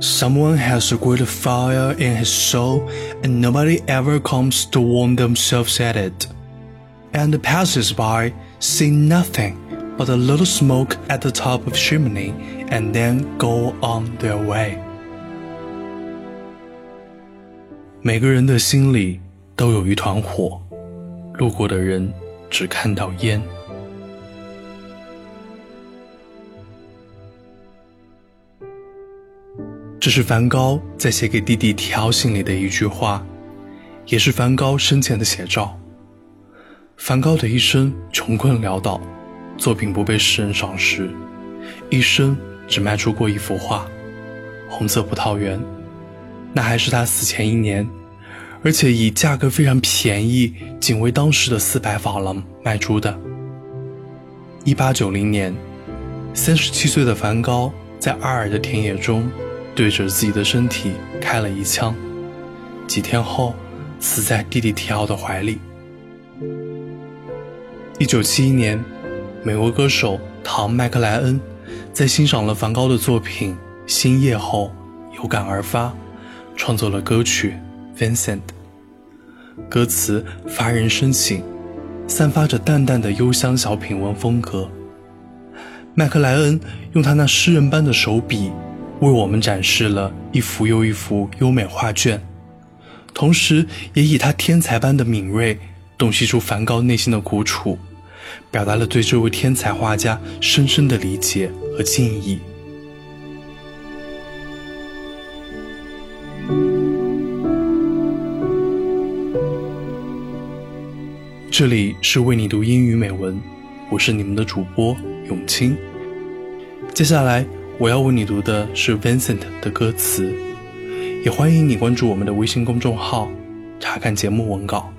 Someone has a great fire in his soul, and nobody ever comes to warm themselves at it. And the passers-by see nothing but a little smoke at the top of chimney, and then go on their way. 每个人的心里都有一团火，路过的人只看到烟。 是梵高在写给弟弟提奥信里的一句话，也是梵高生前的写照。梵高的一生穷困潦倒，作品不被世人赏识，一生只卖出过一幅画《红色葡萄园》，那还是他死前一年，而且以价格非常便宜，仅为当时的四百法郎卖出的。一八九零年，三十七岁的梵高在阿尔的田野中。对着自己的身体开了一枪，几天后死在弟弟提奥的怀里。一九七一年，美国歌手唐·麦克莱恩在欣赏了梵高的作品《星夜》后，有感而发，创作了歌曲《Vincent》。歌词发人深省，散发着淡淡的幽香小品文风格。麦克莱恩用他那诗人般的手笔。为我们展示了一幅又一幅优美画卷，同时也以他天才般的敏锐洞悉出梵高内心的苦楚，表达了对这位天才画家深深的理解和敬意。这里是为你读英语美文，我是你们的主播永清，接下来。我要为你读的是 Vincent 的歌词，也欢迎你关注我们的微信公众号，查看节目文稿。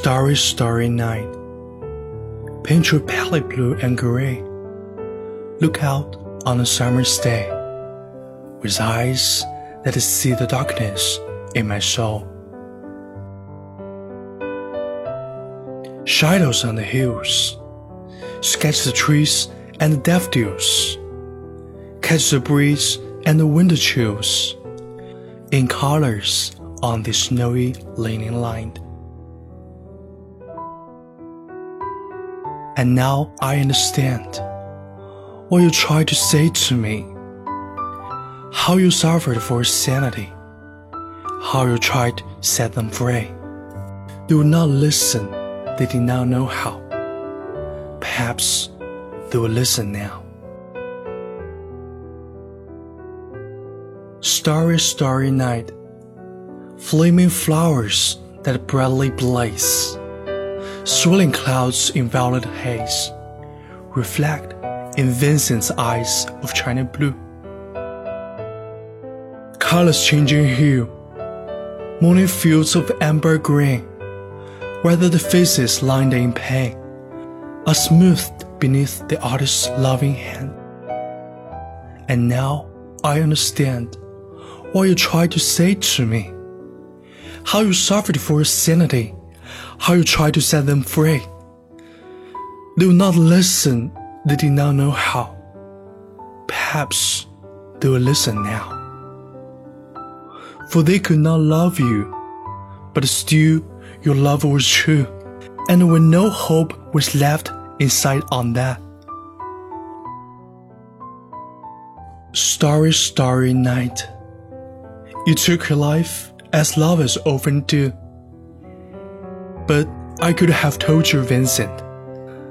Starry, starry night. Paint your palette blue and gray. Look out on a summer's day with eyes that see the darkness in my soul. Shadows on the hills. Sketch the trees and the daffodils. Catch the breeze and the winter chills in colors on the snowy linen line. And now I understand what you tried to say to me. How you suffered for sanity. How you tried to set them free. They would not listen, they did not know how. Perhaps they will listen now. Starry, starry night, flaming flowers that brightly blaze swirling clouds in violet haze reflect in Vincent's eyes of china blue. Colors changing hue, morning fields of amber green, whether the faces lined in pain are smoothed beneath the artist's loving hand. And now I understand what you tried to say to me, how you suffered for your sanity how you try to set them free. They will not listen, they did not know how. Perhaps they will listen now. For they could not love you, but still your love was true, and when no hope was left inside on that. Starry, starry night. You took your life as lovers often do. But I could have told you, Vincent,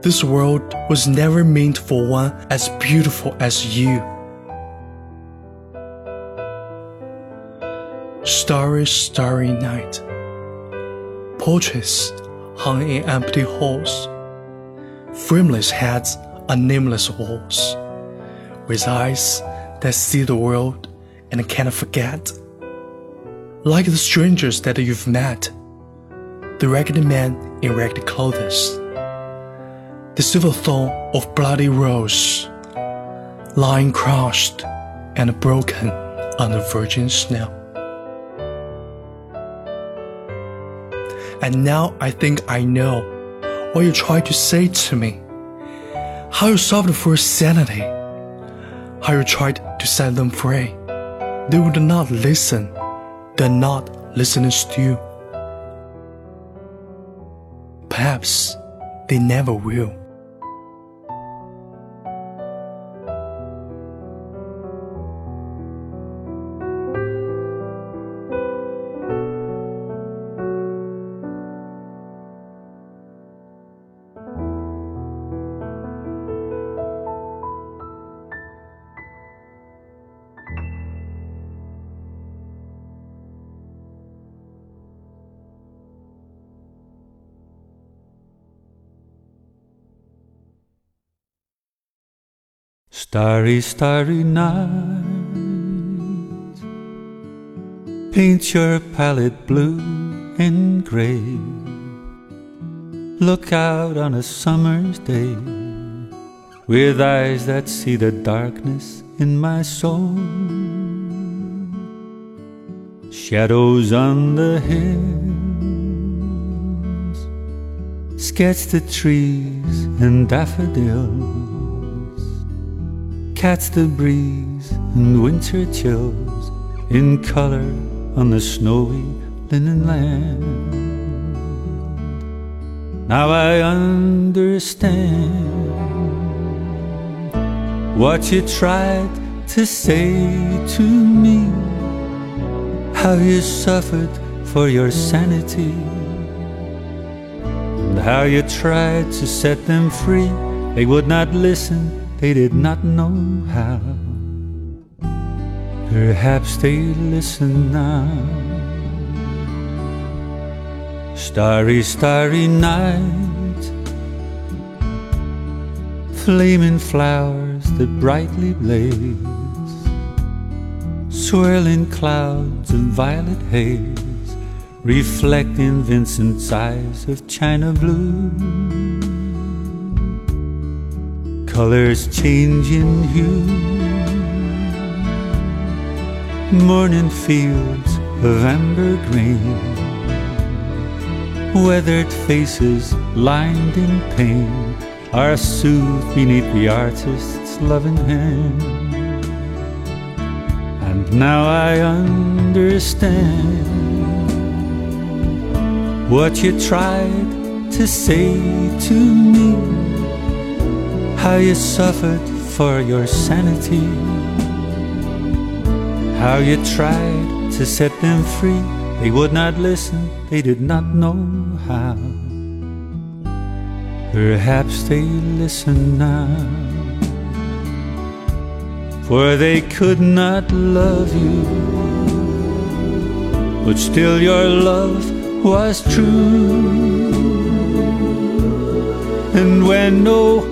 This world was never meant for one as beautiful as you. Starry, starry night. Portraits hung in empty halls. Frameless heads on nameless walls. With eyes that see the world and cannot forget. Like the strangers that you've met. The ragged man in ragged clothes the silver thorn of bloody rose, lying crushed and broken on the virgin snow. And now I think I know what you tried to say to me. How you solved for sanity. How you tried to set them free. They would not listen. They're not listening to you. Perhaps they never will. Starry, starry night, paint your palette blue and gray. Look out on a summer's day with eyes that see the darkness in my soul. Shadows on the hills, sketch the trees and daffodils catch the breeze and winter chills in color on the snowy linen land. Now I understand what you tried to say to me, how you suffered for your sanity, and how you tried to set them free. They would not listen they did not know how. Perhaps they listen now. Starry, starry night, flaming flowers that brightly blaze, swirling clouds of violet haze, reflecting Vincent's eyes of china blue colors change in hue. Morning fields of amber green, weathered faces lined in pain are soothed beneath the artist's loving hand. And now I understand what you tried to say to me how you suffered for your sanity, how you tried to set them free. They would not listen, they did not know how. Perhaps they listen now, for they could not love you, but still your love was true. And when no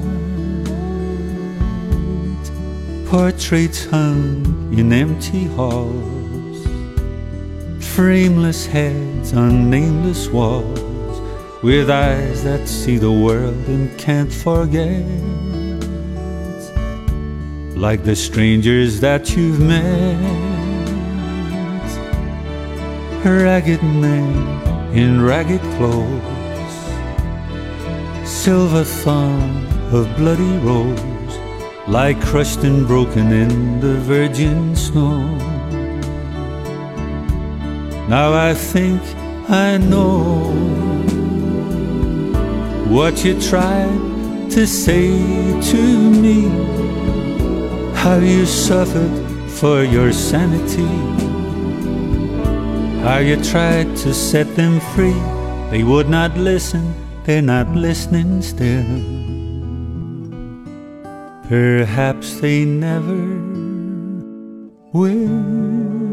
portraits hung in empty halls, frameless heads on nameless walls, with eyes that see the world and can't forget. Like the strangers that you've met, ragged men in ragged clothes. Silver thorn of bloody rose lie crushed and broken in the virgin snow. Now I think I know what you tried to say to me, how you suffered for your sanity, how you tried to set them free. They would not listen, they're not listening still. Perhaps they never will.